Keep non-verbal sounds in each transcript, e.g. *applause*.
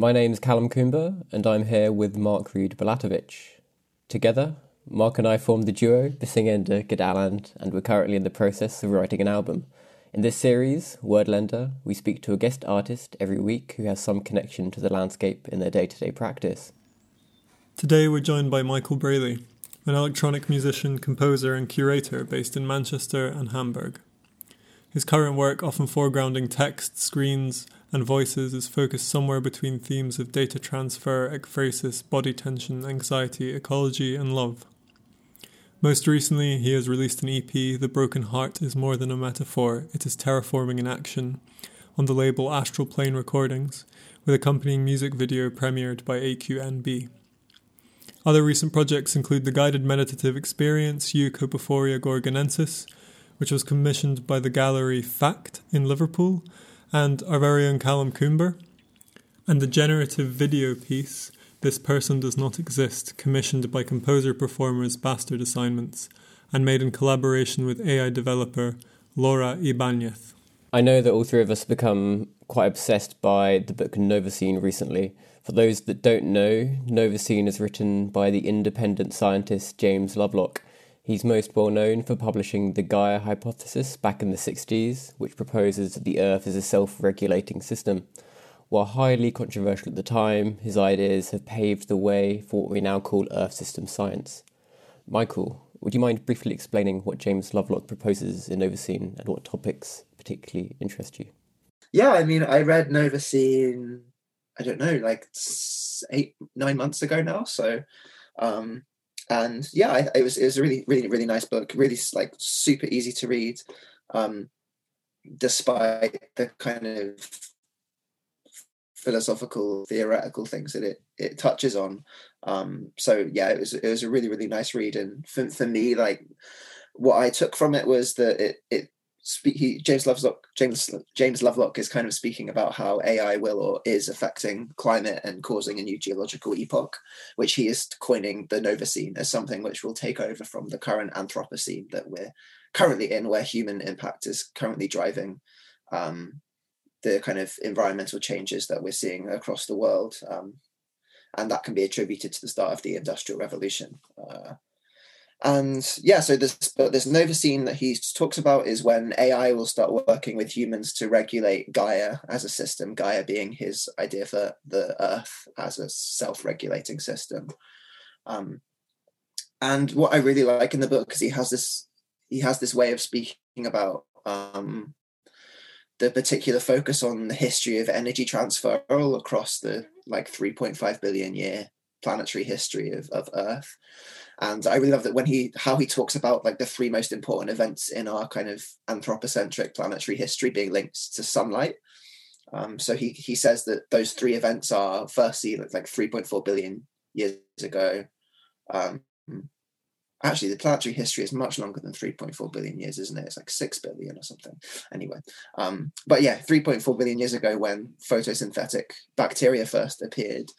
My name's Callum Coomber, and I'm here with Mark Reed Balatovich. Together, Mark and I formed the duo The Singender Gedaland, and we're currently in the process of writing an album. In this series, Wordlender, we speak to a guest artist every week who has some connection to the landscape in their day to day practice. Today we're joined by Michael Brayley, an electronic musician, composer, and curator based in Manchester and Hamburg. His current work, often foregrounding text, screens, and voices is focused somewhere between themes of data transfer, ekphrasis, body tension, anxiety, ecology, and love. Most recently, he has released an EP, The Broken Heart is More Than a Metaphor, It is Terraforming in Action, on the label Astral Plane Recordings, with accompanying music video premiered by AQNB. Other recent projects include the guided meditative experience Eucopophoria gorgonensis, which was commissioned by the gallery Fact in Liverpool and our very own Callum Coomber. And the generative video piece, This Person Does Not Exist, commissioned by composer performers Bastard Assignments and made in collaboration with AI developer Laura Ibanez. I know that all three of us have become quite obsessed by the book Novacene recently. For those that don't know, Novacene is written by the independent scientist James Lovelock He's most well known for publishing the Gaia hypothesis back in the 60s, which proposes that the Earth is a self regulating system. While highly controversial at the time, his ideas have paved the way for what we now call Earth system science. Michael, would you mind briefly explaining what James Lovelock proposes in Novacene and what topics particularly interest you? Yeah, I mean, I read Novacene, I don't know, like eight, nine months ago now. So um, and yeah, I, it was it was a really really really nice book, really like super easy to read, um, despite the kind of philosophical theoretical things that it it touches on. Um, so yeah, it was it was a really really nice read, and for for me, like what I took from it was that it it he, James Lovelock James James Lovelock is kind of speaking about how AI will or is affecting climate and causing a new geological epoch, which he is coining the Novacene as something which will take over from the current Anthropocene that we're currently in, where human impact is currently driving um, the kind of environmental changes that we're seeing across the world. Um, and that can be attributed to the start of the Industrial Revolution. Uh, and yeah, so this but this Novacene that he talks about is when AI will start working with humans to regulate Gaia as a system. Gaia being his idea for the Earth as a self-regulating system. Um, and what I really like in the book is he has this he has this way of speaking about um, the particular focus on the history of energy transfer across the like 3.5 billion year planetary history of, of Earth and i really love that when he how he talks about like the three most important events in our kind of anthropocentric planetary history being linked to sunlight. Um, so he he says that those three events are firstly like 3.4 billion years ago. Um, actually the planetary history is much longer than 3.4 billion years isn't it? It's like 6 billion or something. Anyway um, but yeah 3.4 billion years ago when photosynthetic bacteria first appeared.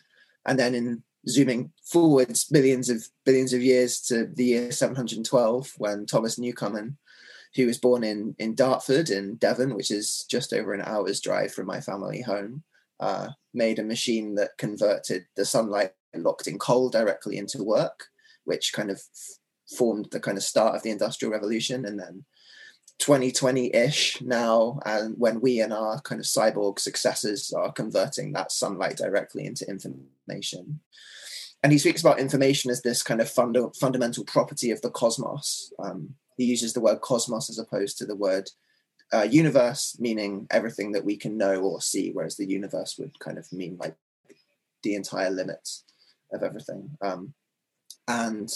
And then in zooming forwards billions of billions of years to the year 712 when Thomas Newcomen, who was born in in Dartford in Devon, which is just over an hour's drive from my family home, uh, made a machine that converted the sunlight locked in coal directly into work, which kind of formed the kind of start of the industrial revolution and then 2020-ish now and when we and our kind of cyborg successors are converting that sunlight directly into information. And he speaks about information as this kind of funda- fundamental property of the cosmos. Um, he uses the word cosmos as opposed to the word uh, universe meaning everything that we can know or see whereas the universe would kind of mean like the entire limits of everything. Um, and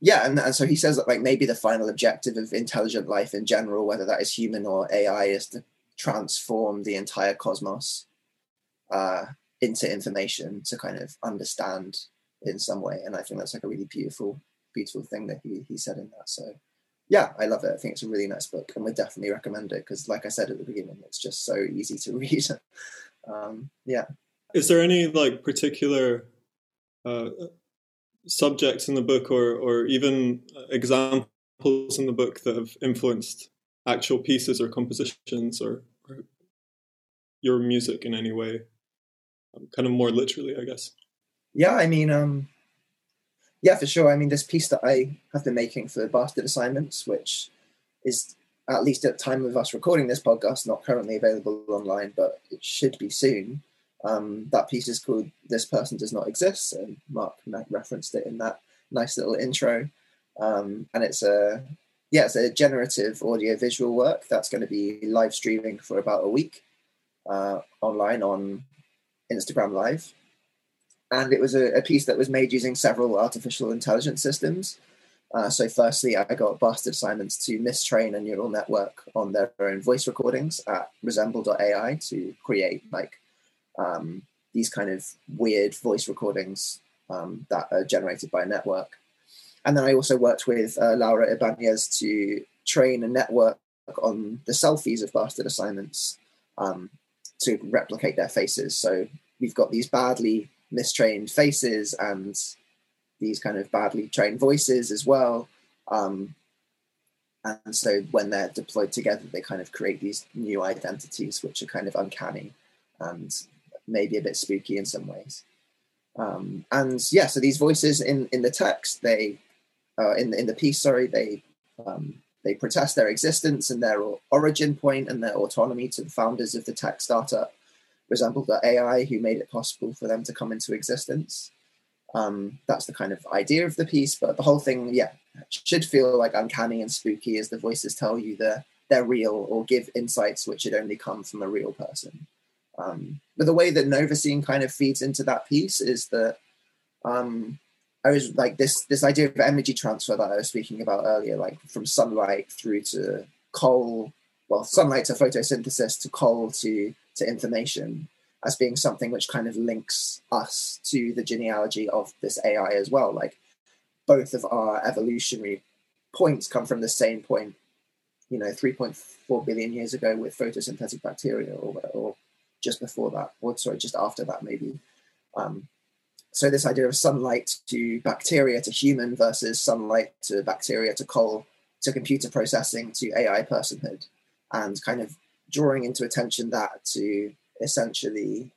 yeah and, and so he says that like maybe the final objective of intelligent life in general whether that is human or ai is to transform the entire cosmos uh, into information to kind of understand in some way. And i think that's like a really beautiful beautiful thing that he, he said in that. So yeah i love it. I think it's a really nice book and would definitely recommend it because like i said at the beginning it's just so easy to *laughs* read. Um, yeah. Is there any like particular uh, subjects in the book or or even examples in the book that have influenced actual pieces or compositions or, or your music in any way kind of more literally, I guess. Yeah, I mean, um, yeah, for sure. I mean, this piece that I have been making for Bastard Assignments, which is at least at the time of us recording this podcast, not currently available online, but it should be soon. Um, that piece is called "This Person Does Not Exist," and Mark referenced it in that nice little intro. Um, and it's a yeah, it's a generative audio visual work that's going to be live streaming for about a week uh, online on Instagram Live. And it was a, a, piece that was made using several artificial intelligence systems. Uh, so, firstly, I got Bastard Assignments to mistrain a neural network on their own voice recordings at resemble.ai to create like um, these kind of weird voice recordings um, that are generated by a network. And then I also worked with uh, Laura Ibanez to train a network on the selfies of bastard assignments um, to replicate their faces. So we've got these badly mistrained faces and these kind of badly trained voices as well. Um, and so when they're deployed together, they kind of create these new identities, which are kind of uncanny and maybe a bit spooky in some ways. Um, and yeah, so these voices in in the text, they uh, in in the piece, sorry, they um, they protest their existence and their origin point and their autonomy to the founders of the tech startup, resemble the AI who made it possible for them to come into existence. Um, that's the kind of idea of the piece, but the whole thing, yeah, should feel like uncanny and spooky as the voices tell you they're they're real or give insights which had only come from a real person. Um, but the way that Novacene kind of feeds into that piece is that um, I was like this this idea of energy transfer that I was speaking about earlier, like from sunlight through to coal, well, sunlight to photosynthesis to coal to to information as being something which kind of links us to the genealogy of this AI as well. Like both of our evolutionary points come from the same point, you know, 3.4 billion years ago with photosynthetic bacteria or, or just before that, or sorry, just after that, maybe. Um, so this idea of sunlight to bacteria to human versus sunlight to bacteria to coal to computer processing to AI personhood, and kind of drawing into attention that to essentially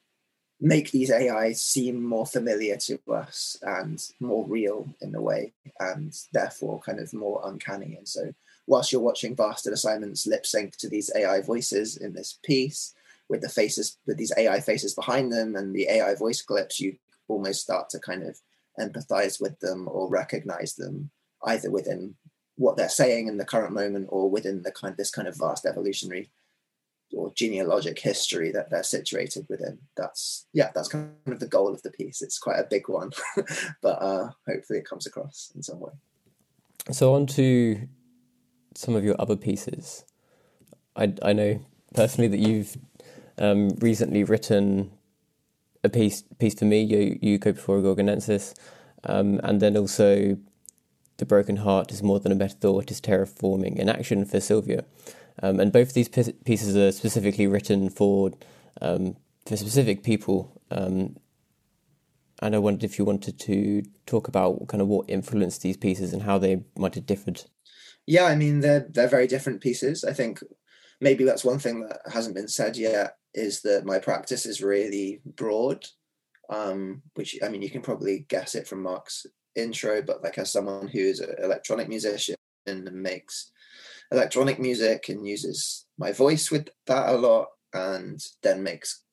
make these AIs seem more familiar to us and more real in a way, and therefore kind of more uncanny. And so, whilst you're watching Bastard Assignments lip sync to these AI voices in this piece, with the faces with these AI faces behind them and the AI voice clips, you almost start to kind of empathize with them or recognize them either within what they're saying in the current moment or within the kind this kind of vast evolutionary or genealogic history that they're situated within. That's yeah, that's kind of the goal of the piece. It's quite a big one, *laughs* but uh, hopefully it comes across in some way. So on to some of your other pieces. I I know personally that you've um, recently written a piece piece for me, Eukopifora gorgonensis, um, and then also the broken heart is more than a metaphor; it is terraforming in action for Sylvia. Um, and both of these pieces are specifically written for um, for specific people. Um, and I wondered if you wanted to talk about kind of what influenced these pieces and how they might have differed. Yeah, I mean they're they're very different pieces. I think maybe that's one thing that hasn't been said yet is that my practice is really broad, um, which I mean you can probably guess it from Mark's intro, but like as someone who is an electronic musician and makes electronic music and uses my voice with that a lot, and then makes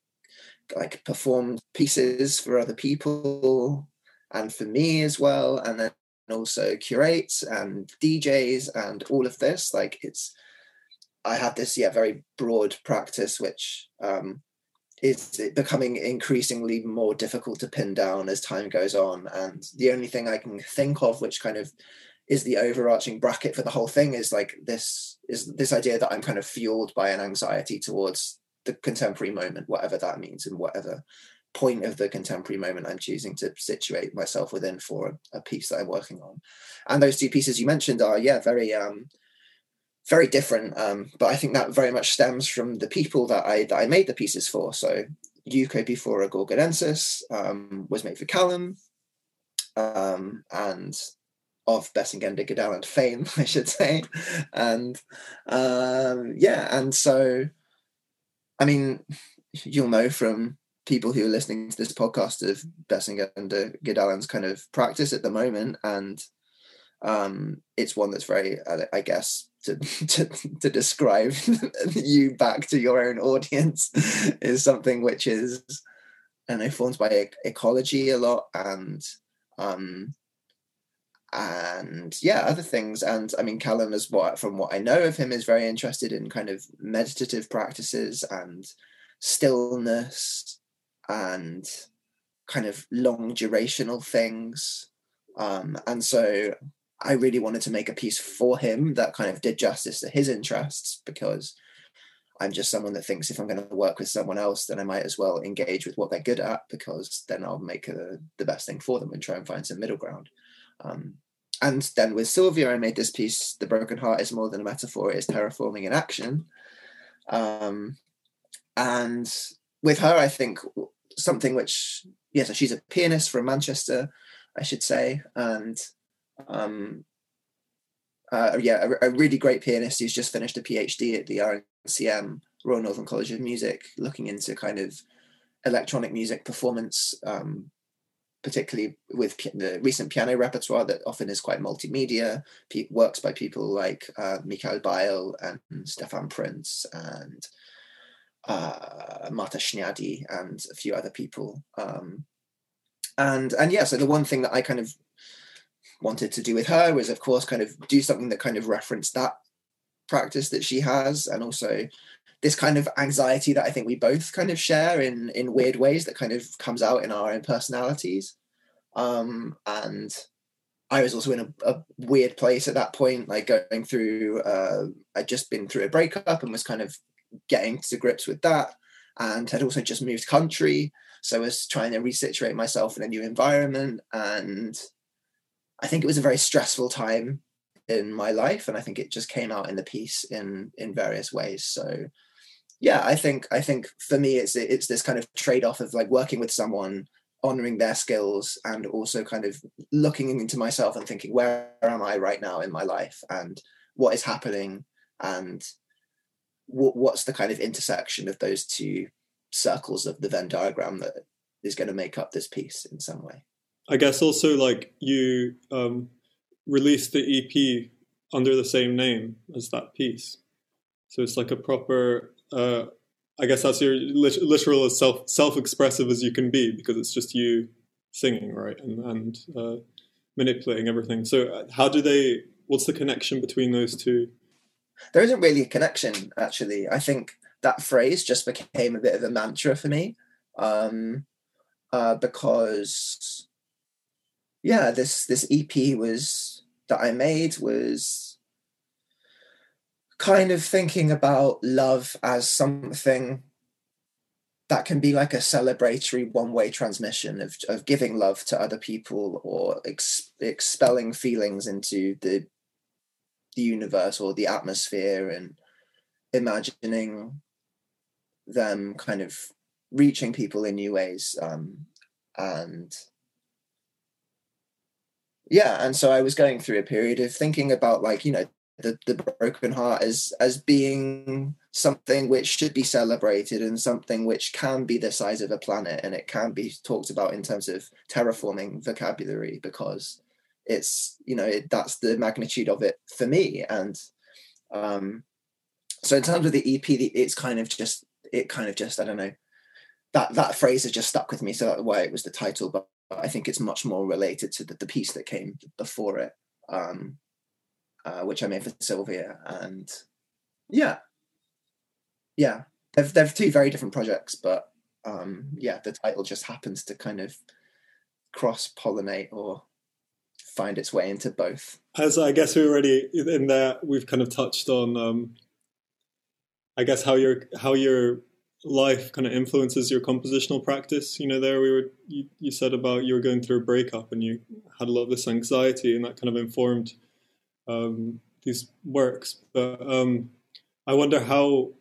like perform pieces for other people and for me as well, and then also curates and DJs and all of this. Like it's I have this yeah very broad practice which um, is becoming increasingly more difficult to pin down as time goes on, and the only thing I can think of which kind of is the overarching bracket for the whole thing is like this is this idea that I'm kind of fueled by an anxiety towards the contemporary moment, whatever that means, and whatever point of the contemporary moment I'm choosing to situate myself within for a, a piece that I'm working on. And those two pieces you mentioned are yeah very um, very different. Um, but I think that very much stems from the people that I that I made the pieces for. So Eukopifora gorgonensis um, was made for Callum, um, and of Bessingenda Gedaland fame, *laughs* I should say. And um, yeah, and so I mean, you'll know from people who are listening to this podcast of and uh, kind of practice at the moment, and um, it's one that's very, I guess, to, to, to describe *laughs* you back to your own audience is something which is, and informed by ecology a lot and um, and yeah, other things. And I mean, Callum is what from what I know of him is very interested in kind of meditative practices and stillness and kind of long durational things. Um, and so I really wanted to make a piece for him that kind of did justice to his interests because I'm just someone that thinks if I'm going to work with someone else, then I might as well engage with what they're good at because then I'll make a, the best thing for them and try and find some middle ground. Um, and then with Sylvia, I made this piece, The Broken Heart is More Than a Metaphor, it is Terraforming in Action. Um, and with her, I think something which, yes, yeah, so she's a pianist from Manchester, I should say. And um, uh, yeah, a, a, really great pianist who's just finished a PhD at the RNCM, Royal Northern College of Music, looking into kind of electronic music performance, um, particularly with the recent piano repertoire that often is quite multimedia, pe- works by people like uh, Michael Beil and Stefan Prins and uh, Marta Śniady and a few other people. Um, and and yeah, so the one thing that I kind of wanted to do with her was of course kind of do something that kind of referenced that practice that she has and also this kind of anxiety that I think we both kind of share in in weird ways that kind of comes out in our own personalities. Um, and I was also in a, a, weird place at that point, like going through. Uh, I'd just been through a breakup and was kind of getting to grips with that, and had also just moved country, so I was trying to resituate myself in a new environment and I think it was a very stressful time in my life, and I think it just came out in the piece in in various ways. So, yeah, I think I think for me, it's it's this kind of trade off of like working with someone, honoring their skills, and also kind of looking into myself and thinking, where am I right now in my life, and what is happening, and what's the kind of intersection of those two circles of the Venn diagram that is going to make up this piece in some way. I guess also like you um, released the EP under the same name as that piece, so it's like a proper. Uh, I guess that's your literal as self self expressive as you can be because it's just you singing right and and uh, manipulating everything. So uh, how do they? What's the connection between those two? There isn't really a connection actually. I think that phrase just became a bit of a mantra for me um, uh, because yeah, this this EP was that I made was kind of thinking about love as something that can be like a celebratory one-way transmission of, of giving love to other people or ex- expelling feelings into the the universe or the atmosphere and imagining them kind of reaching people in new ways um, and yeah and so i was going through a period of thinking about like you know the, the broken heart as as being something which should be celebrated and something which can be the size of a planet and it can be talked about in terms of terraforming vocabulary because it's you know it, that's the magnitude of it for me. And um so in terms of the ep it's kind of just it kind of just i don't know that that phrase has just stuck with me so that's why it was the title but I think it's much more related to the, the piece that came before it, um, uh, which I made for Sylvia. And yeah, yeah, they're, they're two very different projects, but um, yeah, the title just happens to kind of cross pollinate or find its way into both. As I guess we already in there, we've kind of touched on, um, I guess how your how your life kind of influences your compositional practice. You know, there we were, you, you said about you were going through a breakup and you had a lot of this anxiety, and that kind of informed um, these works. But um, I wonder how,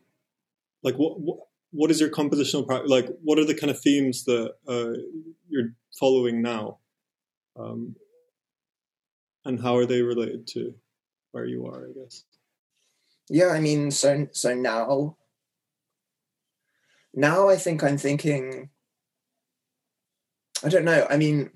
like, what, what what is your compositional practice? Like, what are the kind of themes that uh, you're following now, um, and how are they related to where you are? I guess. Yeah, I mean, so so now now I think I'm thinking I don't know. I mean,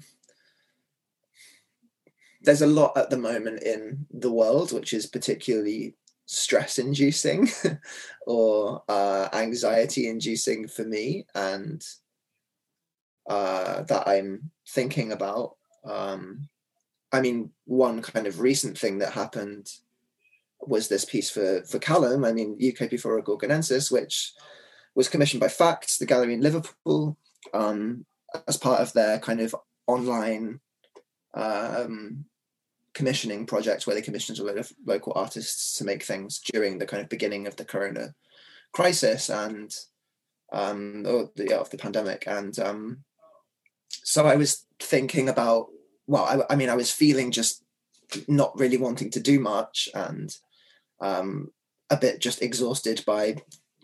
there's a lot at the moment in the world which is particularly stress inducing *laughs* or uh, anxiety inducing for me and uh, that I'm thinking about. Um, I mean, one kind of recent thing that happened was this piece for for Callum. I mean, Eucoepiphora gorgonensis, which was commissioned by Facts, the gallery in Liverpool, um, as part of their kind of online um, commissioning project where they commissioned a lot of local artists to make things during the kind of beginning of the corona crisis and um, or the, of the pandemic. And um, so I was thinking about, well, I, I, mean, I was feeling just not really wanting to do much and um, a bit just exhausted by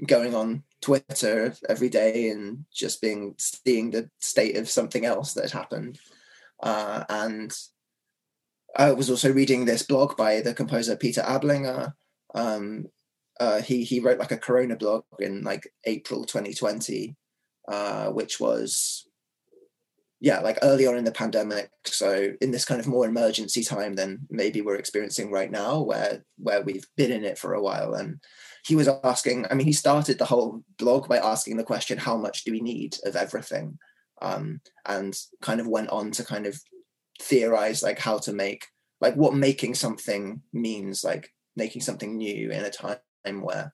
going on Twitter every day and just being seeing the state of something else that had happened. Uh, and I was also reading this blog by the composer Peter Ablinger. Um, uh, he he wrote like a Corona blog in like April 2020, uh, which was yeah like early on in the pandemic. So in this kind of more emergency time than maybe we're experiencing right now, where where we've been in it for a while. And he was asking. I mean, he started the whole blog by asking the question, "How much do we need of everything?" Um, and kind of went on to kind of theorize like how to make like what making something means like making something new in a time where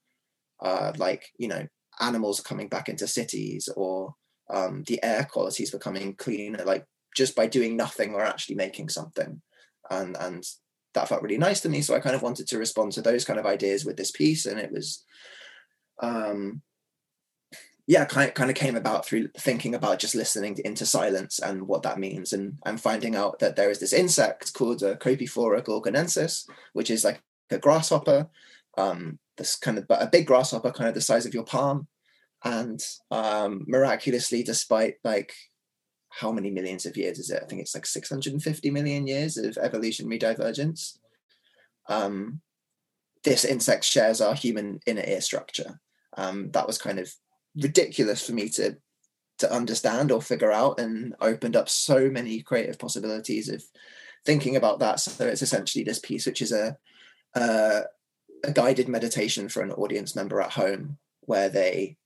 uh like you know animals are coming back into cities or um the air quality is becoming cleaner like just by doing nothing we're actually making something and and that felt really nice to me. So i kind of wanted to respond to those kind of ideas with this piece and it was um yeah, kind of, kind of came about through thinking about just listening into silence and what that means, and and finding out that there is this insect called a Copiphora gorgonensis, which is like a grasshopper, um, this kind of a big grasshopper, kind of the size of your palm, and um, miraculously, despite like how many millions of years is it? I think it's like 650 million years of evolutionary divergence. Um, this insect shares our human inner ear structure. Um, that was kind of ridiculous for me to to understand or figure out and opened up so many creative possibilities of thinking about that so it's essentially this piece which is a a, a guided meditation for an audience member at home where they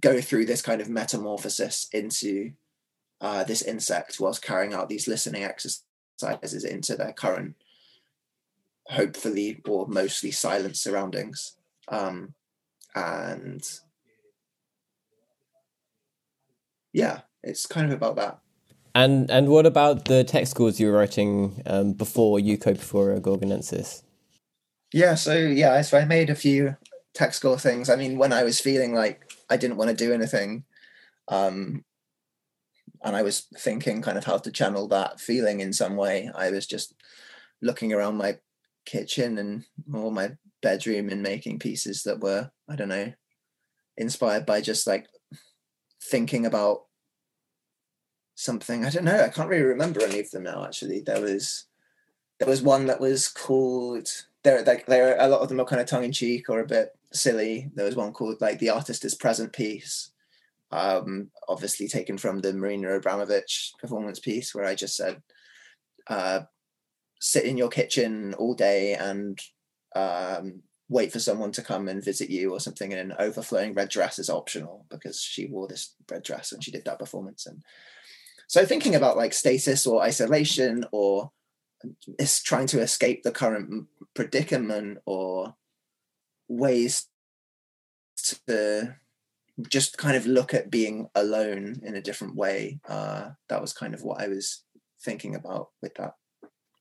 go through this kind of metamorphosis into uh, this insect whilst carrying out these listening exercises into their current hopefully or mostly silent surroundings um, and yeah, it's kind of about that. And and what about the text scores you were writing um, before Eucoepiphora gorgonensis? Yeah, so yeah, so I made a few text score things. I mean, when I was feeling like I didn't want to do anything, um, and I was thinking kind of how to channel that feeling in some way, I was just looking around my kitchen and all my bedroom and making pieces that were I don't know inspired by just like thinking about something. I don't know. I can't really remember any of them now. Actually, there was there was one that was called. There, like there, a lot of them are kind of tongue in cheek or a bit silly. There was one called like "The Artist Is Present" piece, um, obviously taken from the Marina Abramović performance piece, where I just said, uh, "Sit in your kitchen all day and um, wait for someone to come and visit you or something and an overflowing red dress is optional because she wore this red dress when she did that performance. And so thinking about like stasis or isolation or is trying to escape the current predicament or ways to just kind of look at being alone in a different way uh, that was kind of what i was thinking about with that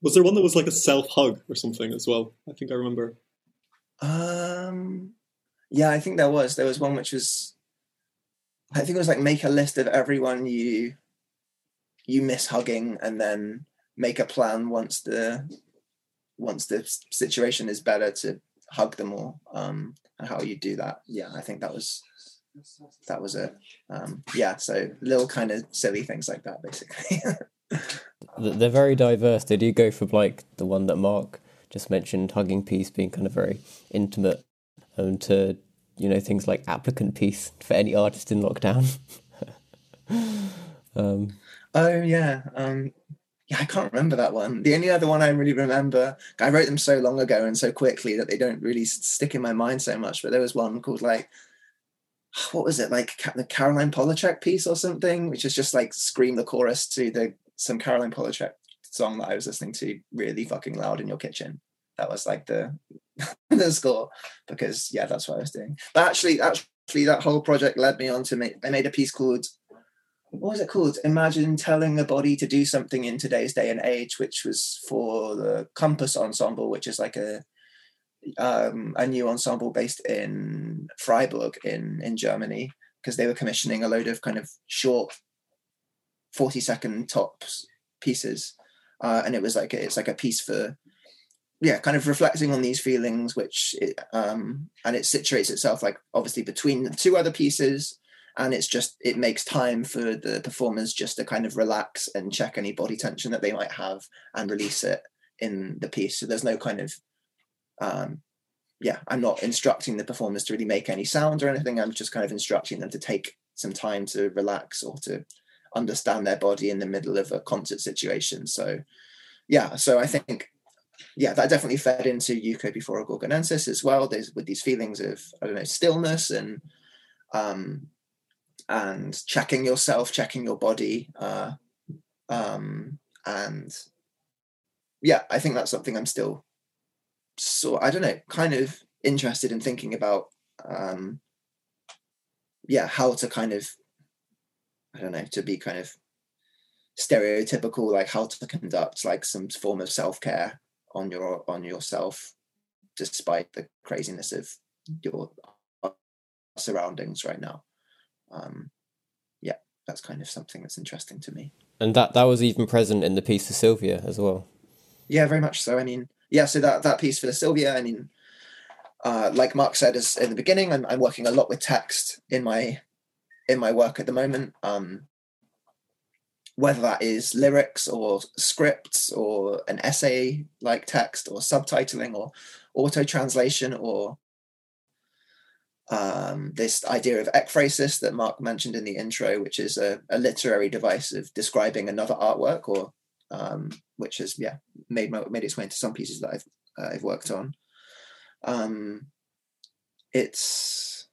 was there one that was like a self hug or something as well i think i remember um, yeah, I think there was. There was one which was, I think it was like make a list of everyone you you miss hugging, and then make a plan once the once the situation is better to hug them all. Um, and how you do that. Yeah, I think that was that was it. Um, yeah, so little kind of silly things like that, basically. *laughs* They're very diverse. They do go for like the one that Mark just mentioned hugging piece being kind of very intimate, um, to you know things like applicant piece for any artist in lockdown. *laughs* Um, oh yeah, um, yeah, I can't remember that one. The only other one I really remember, I wrote them so long ago and so quickly that they don't really stick in my mind so much. But there was one called like, what was it like the Caroline Polachek piece or something, which is just like scream the chorus to the some Caroline Polachek song that I was listening to really fucking loud in your kitchen. That was like the *laughs* the score because yeah, that's what I was doing. But actually, actually, that whole project led me on to make. I made a piece called what was it called? Imagine telling a body to do something in today's day and age, which was for the Compass Ensemble, which is like a um, a new ensemble based in Freiburg in in Germany, because they were commissioning a load of kind of short, forty second tops pieces, uh, and it was like a, it's like a piece for yeah, kind of reflecting on these feelings, which it, um, and it situates itself like obviously between the two other pieces and it's just it makes time for the performers just to kind of relax and check any body tension that they might have and release it in the piece. So there's no kind of um yeah i'm not instructing the performers to really make any sound or anything i'm just kind of instructing them to take some time to relax or to understand their body in the middle of a concert situation so yeah so i think yeah that definitely fed into Yuko before a Gorgonensis as well there's with these feelings of i don't know stillness and um and checking yourself, checking your body. Uh, um, and yeah, I think that's something I'm still so I don't know, kind of interested in thinking about. Um, yeah, how to kind of, I don't know, to be kind of stereotypical, like how to conduct like some form of self care on your on yourself, despite the craziness of your surroundings right now um, yeah, that's kind of something that's interesting to me. And that that was even present in the piece for Sylvia as well. Yeah, very much so. I mean, yeah, so that that piece for the Sylvia, I mean, uh, like Mark said as, in the beginning, I'm, I'm working a lot with text in my in my work at the moment. Um, whether that is lyrics or scripts or an essay like text or subtitling or auto translation or um, this idea of ekphrasis that Mark mentioned in the intro, which is a, a literary device of describing another artwork, or um, which has yeah made my, made its way into some pieces that I've uh, I've worked on. Um, it's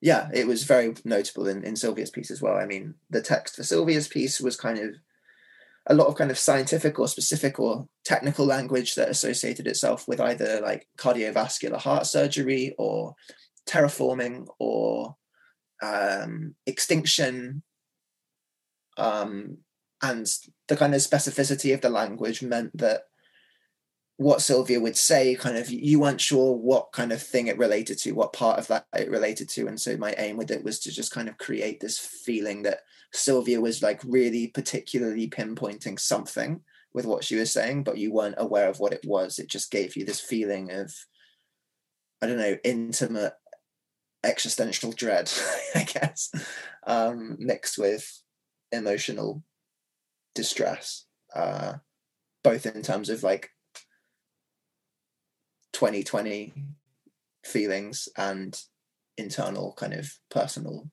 yeah, it was very notable in, in Sylvia's piece as well. I mean, the text for Sylvia's piece was kind of a lot of kind of scientific or specific or technical language that associated itself with either like cardiovascular heart surgery or terraforming or um, extinction um, and the kind of specificity of the language meant that what Sylvia would say, kind of, you weren't sure what kind of thing it related to, what part of that it related to. And so my aim with it was to just kind of create this feeling that Sylvia was like really particularly pinpointing something with what she was saying, but you weren't aware of what it was. It just gave you this feeling of, I don't know, intimate existential dread, *laughs* I guess, um, mixed with emotional distress, uh, both in terms of like 2020 feelings and internal kind of personal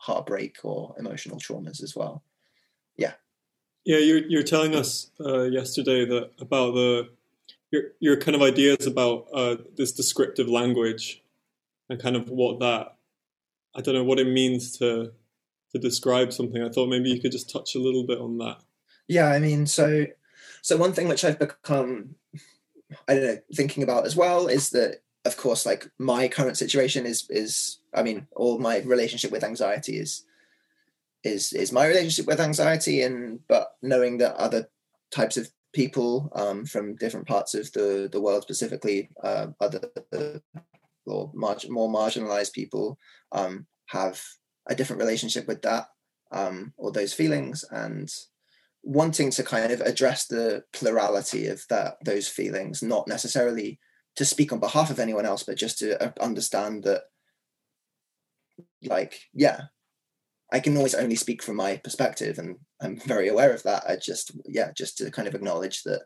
heartbreak or emotional traumas as well. Yeah. Yeah, you're you're telling us uh, yesterday that about the your your kind of ideas about uh, this descriptive language and kind of what that I don't know what it means to to describe something. I thought maybe you could just touch a little bit on that. Yeah, I mean, so so one thing which I've become I don't know thinking about as well is that of course like my current situation is is I mean all my relationship with anxiety is is is my relationship with anxiety and but knowing that other types of people um, from different parts of the the world specifically uh, other or more marginalized people um, have a different relationship with that um, or those feelings and wanting to kind of address the plurality of that those feelings not necessarily to speak on behalf of anyone else but just to uh, understand that like yeah i can always only speak from my perspective and i'm very aware of that i just yeah just to kind of acknowledge that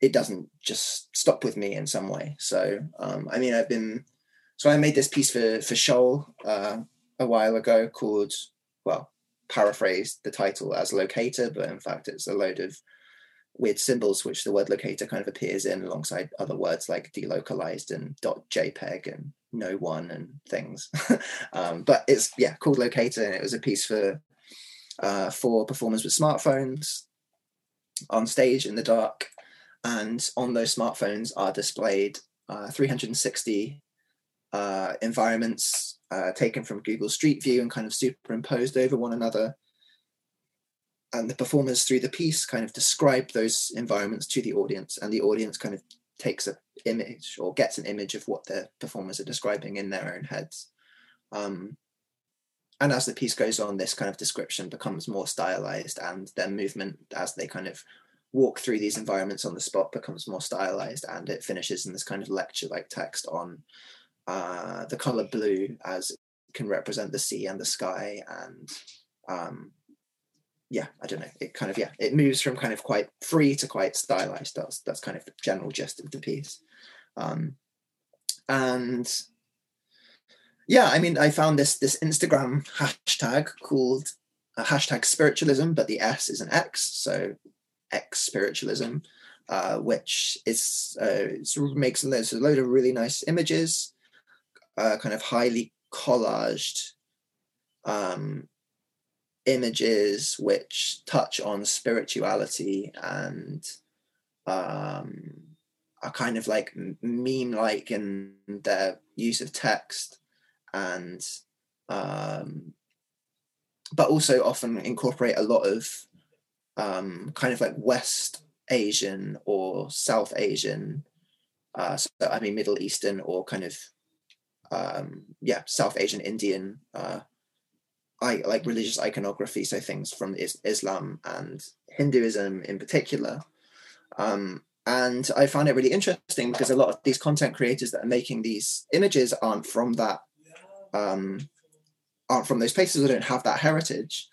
it doesn't just stop with me in some way. So um, I mean, I've been so I made this piece for for Shoal uh, a while ago called well, paraphrased the title as locator, but in fact it's a load of weird symbols which the word locator kind of appears in alongside other words like delocalized and .jpeg and no one and things. *laughs* um, but it's yeah called locator and it was a piece for uh, for performers with smartphones on stage in the dark and on those smartphones are displayed uh, 360 uh, environments uh, taken from Google Street View and kind of superimposed over one another. And the performers through the piece kind of describe those environments to the audience, and the audience kind of takes an image or gets an image of what the performers are describing in their own heads. Um, and as the piece goes on, this kind of description becomes more stylized, and their movement as they kind of walk through these environments on the spot becomes more stylized, and it finishes in this kind of lecture-like text on uh, the color blue as it can represent the sea and the sky and um, yeah i don't know. It kind of yeah it moves from kind of quite free to quite stylized. That's that's kind of the general gist of the piece. Um, and yeah i mean i found this this instagram hashtag called uh, hashtag spiritualism but the s is an x so x spiritualism uh, which is uh, makes there's a load of really nice images uh, kind of highly collaged um, images which touch on spirituality and um, are kind of like meme like in their use of text and um, but also often incorporate a lot of um, kind of like West Asian or South Asian, uh, so I mean Middle Eastern or kind of um, yeah, South Asian, Indian, uh, I like religious iconography, so things from is- Islam and Hinduism in particular. Um, and I found it really interesting because a lot of these content creators that are making these images aren't from that, um, aren't from those places or don't have that heritage.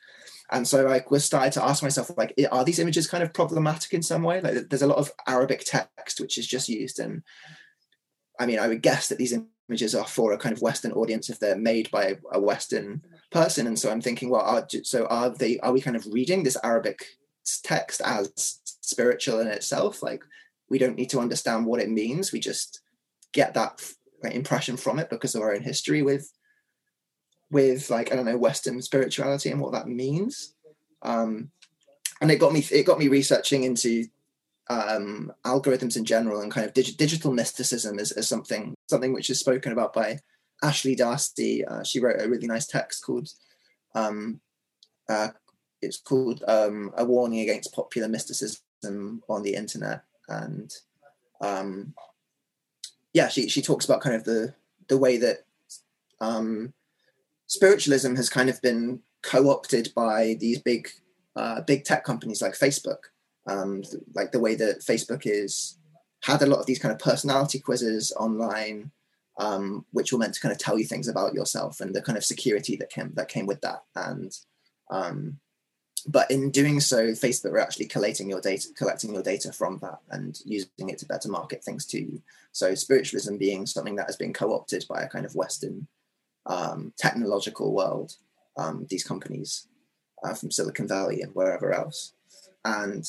And so I was started to ask myself, like, are these images kind of problematic in some way? Like, there's a lot of Arabic text which is just used, and I mean, I would guess that these images are for a kind of Western audience if they're made by a Western person. And so I'm thinking, well, are, so are they? Are we kind of reading this Arabic text as spiritual in itself? Like we don't need to understand what it means. We just get that impression from it because of our own history with with like I don't know Western spirituality and what that means. Um, and it got me it got me researching into um, algorithms in general and kind of dig- digital mysticism is, is, something something which is spoken about by Ashley Darcy. Uh, she wrote a really nice text called um, uh, it's called um, a warning against popular mysticism on the internet and um, yeah she, she talks about kind of the the way that um, spiritualism has kind of been co-opted by these big uh, big tech companies like facebook um, like the way that Facebook is had a lot of these kind of personality quizzes online, um, which were meant to kind of tell you things about yourself and the kind of security that came that came with that. And um, but in doing so, Facebook were actually collating your data, collecting your data from that and using it to better market things to you. So spiritualism being something that has been co-opted by a kind of Western um, technological world, um, these companies uh, from Silicon Valley and wherever else. And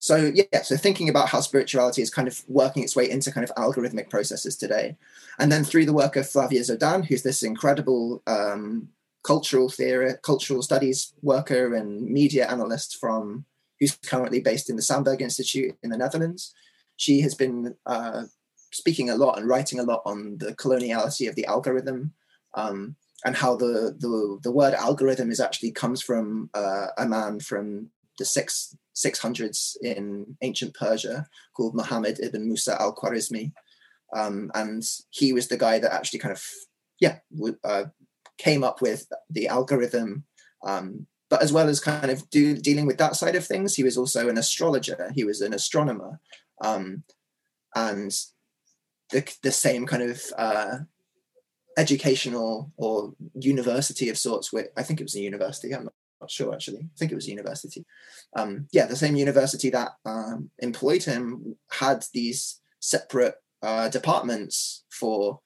so yeah, so thinking about how spirituality is kind of working its way into kind of algorithmic processes today, and then through the work of Flavia Dzodan, who's this incredible um, cultural theory, cultural studies worker and media analyst from who's currently based in the Sandberg Institute in the Netherlands. She has been uh, speaking a lot and writing a lot on the coloniality of the algorithm. Um, and how the, the the word algorithm is actually comes from uh, a man from the six 600s in ancient Persia called Muhammad ibn Musa al Khwarizmi. Um, and he was the guy that actually kind of, yeah, uh, came up with the algorithm. Um, but as well as kind of do, dealing with that side of things, he was also an astrologer, he was an astronomer. Um, and the, the same kind of uh, educational or university of sorts, with, I think it was a university, I'm not sure actually. I think it was university. Um, yeah, the same university that um, employed him had these separate uh, departments for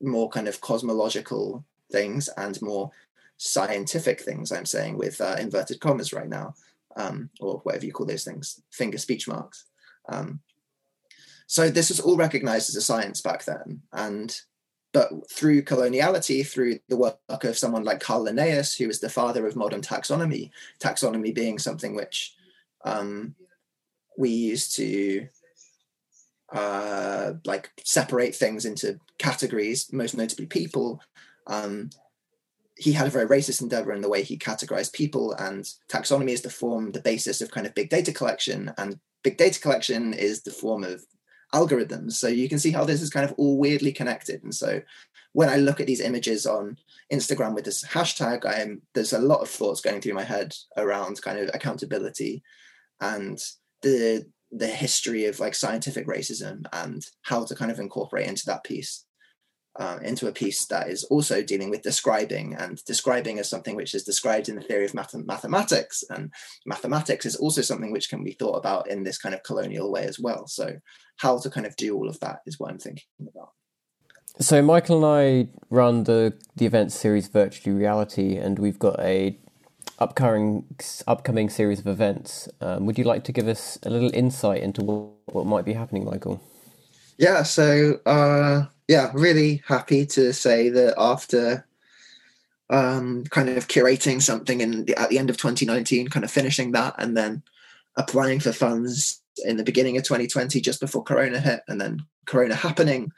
more kind of cosmological things and more scientific things I'm saying with uh, inverted commas right now, um, or whatever you call those things, finger speech marks. Um, so this was all recognized as a science back then. And but through coloniality, through the work of someone like Carl Linnaeus, who was the father of modern taxonomy, taxonomy being something which um, we use to uh, like separate things into categories, most notably people. Um, he had a very racist endeavor in the way he categorized people, and taxonomy is the form, the basis of kind of big data collection, and big data collection is the form of algorithms. So you can see how this is kind of all weirdly connected. And so when I look at these images on Instagram with this hashtag, I am there's a lot of thoughts going through my head around kind of accountability and the the history of like scientific racism and how to kind of incorporate into that piece um, into a piece that is also dealing with describing and describing as something which is described in the theory of math- mathematics and mathematics is also something which can be thought about in this kind of colonial way as well. So how to kind of do all of that is what i'm thinking about. So michael and i run the the event series virtually reality and we've got a upcoming upcoming series of events. Um, would you like to give us a little insight into what, what might be happening michael? Yeah so uh yeah, really happy to say that after um, kind of curating something in the, at the end of 2019, kind of finishing that, and then applying for funds in the beginning of 2020, just before Corona hit, and then Corona happening,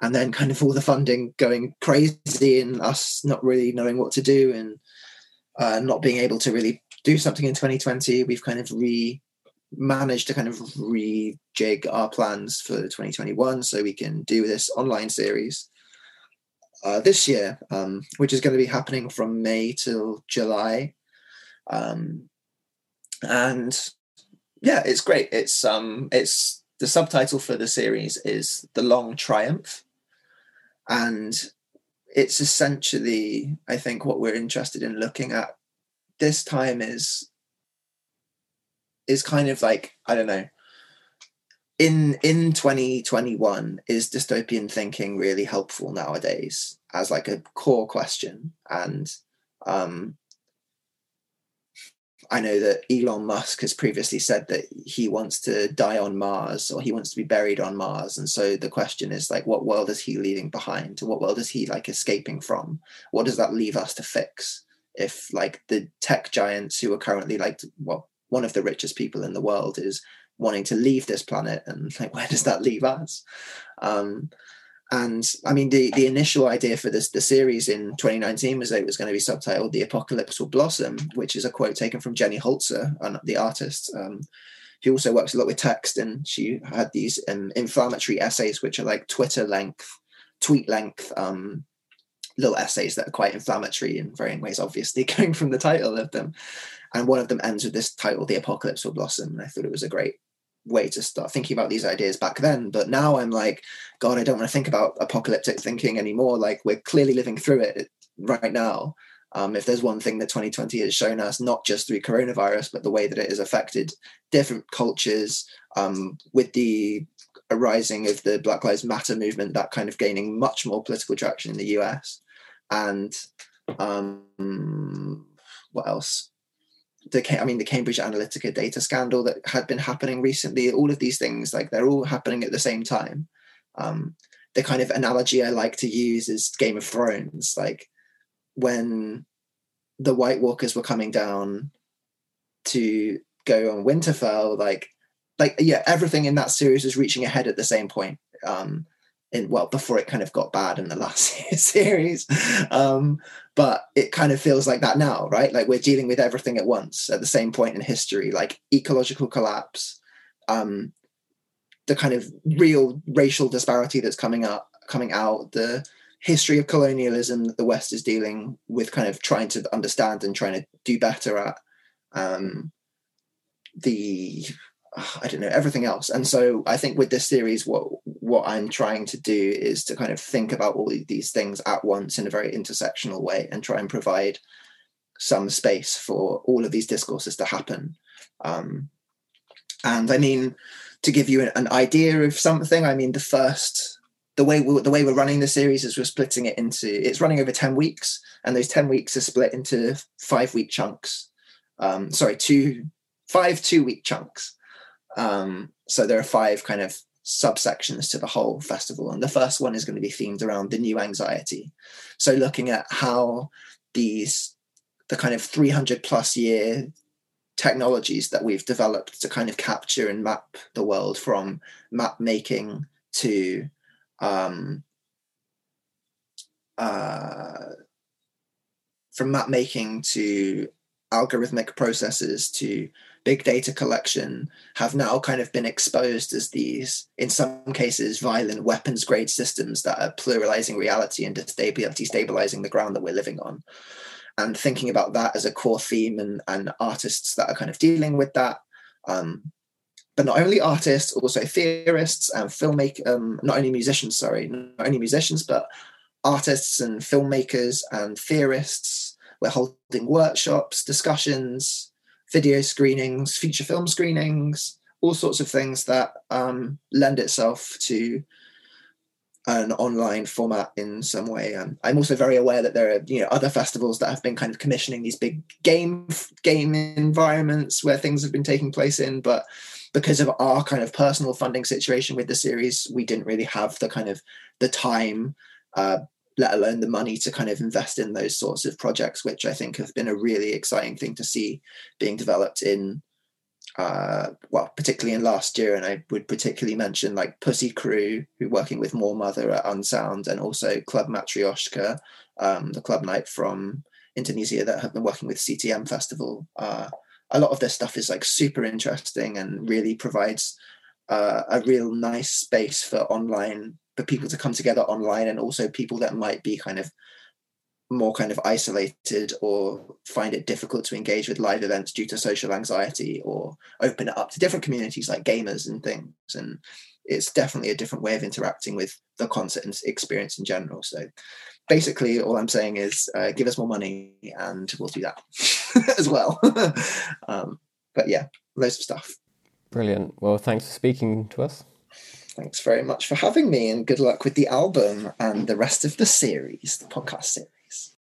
and then kind of all the funding going crazy, and us not really knowing what to do, and uh, not being able to really do something in 2020. We've kind of re managed to kind of rejig our plans for 2021 so we can do this online series uh, this year, um, which is going to be happening from May till July. Um, and yeah, it's great. It's um, it's the subtitle for the series is "The Long Triumph," and it's essentially, I think, what we're interested in looking at this time is is kind of like I don't know. In in 2021, is dystopian thinking really helpful nowadays as like a core question? And um, I know that Elon Musk has previously said that he wants to die on Mars or he wants to be buried on Mars. And so the question is like, what world is he leaving behind? What world is he like escaping from? What does that leave us to fix? If like the tech giants who are currently like, well, one of the richest people in the world is wanting to leave this planet and *laughs* like where does that leave us? Um, and i mean the the initial idea for this the series in 2019 was that it was going to be subtitled the apocalypse will blossom which is a quote taken from jenny holzer and the artist um, also works a lot with text and she had these um, inflammatory essays which are like twitter length tweet length um, little essays that are quite inflammatory in varying ways obviously *laughs* going from the title of them and one of them ends with this title, The Apocalypse Will Blossom. And I thought it was a great way to start thinking about these ideas back then. But now I'm like, God, I don't want to think about apocalyptic thinking anymore. Like we're clearly living through it right now. Um, if there's one thing that 2020 has shown us, not just through coronavirus, but the way that it has affected different cultures, um, with the arising of the Black Lives Matter movement, that kind of gaining much more political traction in the US. And um, what else? the I mean the Cambridge Analytica data scandal that had been happening recently. All of these things, like they're all happening at the same time. Um, the kind of analogy I like to use is Game of Thrones. Like when the White Walkers were coming down to go on Winterfell, like like yeah, everything in that series was reaching ahead at the same point. Um, in well before it kind of got bad in the last *laughs* series. Um but it kind of feels like that now right? Like we're dealing with everything at once at the same point in history like ecological collapse um the kind of real racial disparity that's coming up coming out the history of colonialism that the west is dealing with kind of trying to understand and trying to do better at um the *sighs* I don't know everything else. And so I think with this series, what what I'm trying to do is to kind of think about all these things at once in a very intersectional way and try and provide some space for all of these discourses to happen. Um, and I mean, to give you an, an idea of something, I mean, the first the way we, the way we're running the series is we're splitting it into it's running over 10 weeks and those 10 weeks are split into five week chunks um sorry two five two week chunks um so there are five kind of subsections to the whole festival and the first one is going to be themed around the new anxiety. So looking at how these the kind of 300 plus year technologies that we've developed to kind of capture and map the world from map making to um, uh, from map making to algorithmic processes to big data collection have now kind of been exposed as these, in some cases, violent weapons grade systems that are pluralizing reality and destabilizing the ground that we're living on. And thinking about that as a core theme and, and artists that are kind of dealing with that. Um, but not only artists, also theorists and filmmakers, um, not only musicians, sorry, not only musicians, but artists and filmmakers and theorists. We're holding workshops, discussions, video screenings, feature film screenings, all sorts of things that um, lend itself to an online format in some way. I'm also very aware that there are you know other festivals that have been kind of commissioning these big game game environments where things have been taking place in, but because of our kind of personal funding situation with the series, we didn't really have the kind of the time, uh, let alone the money to kind of invest in those sorts of projects, which I think have been a really exciting thing to see being developed in, uh, well, particularly in last year. And I would particularly mention like Pussykrew, who are working with Moor Mother at Unsound, and also Club Matryoshka, um, the club night from Indonesia that have been working with CTM Festival. Uh, a lot of their stuff is like super interesting and really provides uh, a real nice space for online for people to come together online and also people that might be kind of more kind of isolated or find it difficult to engage with live events due to social anxiety or open it up to different communities like gamers and things. And it's definitely a different way of interacting with the concert and experience in general. So basically all i'm saying is uh, give us more money and we'll do that *laughs* as well. *laughs* Um, but yeah loads of stuff. Brilliant. Well thanks for speaking to us thanks very much for having me and good luck with the album and the rest of the series the podcast series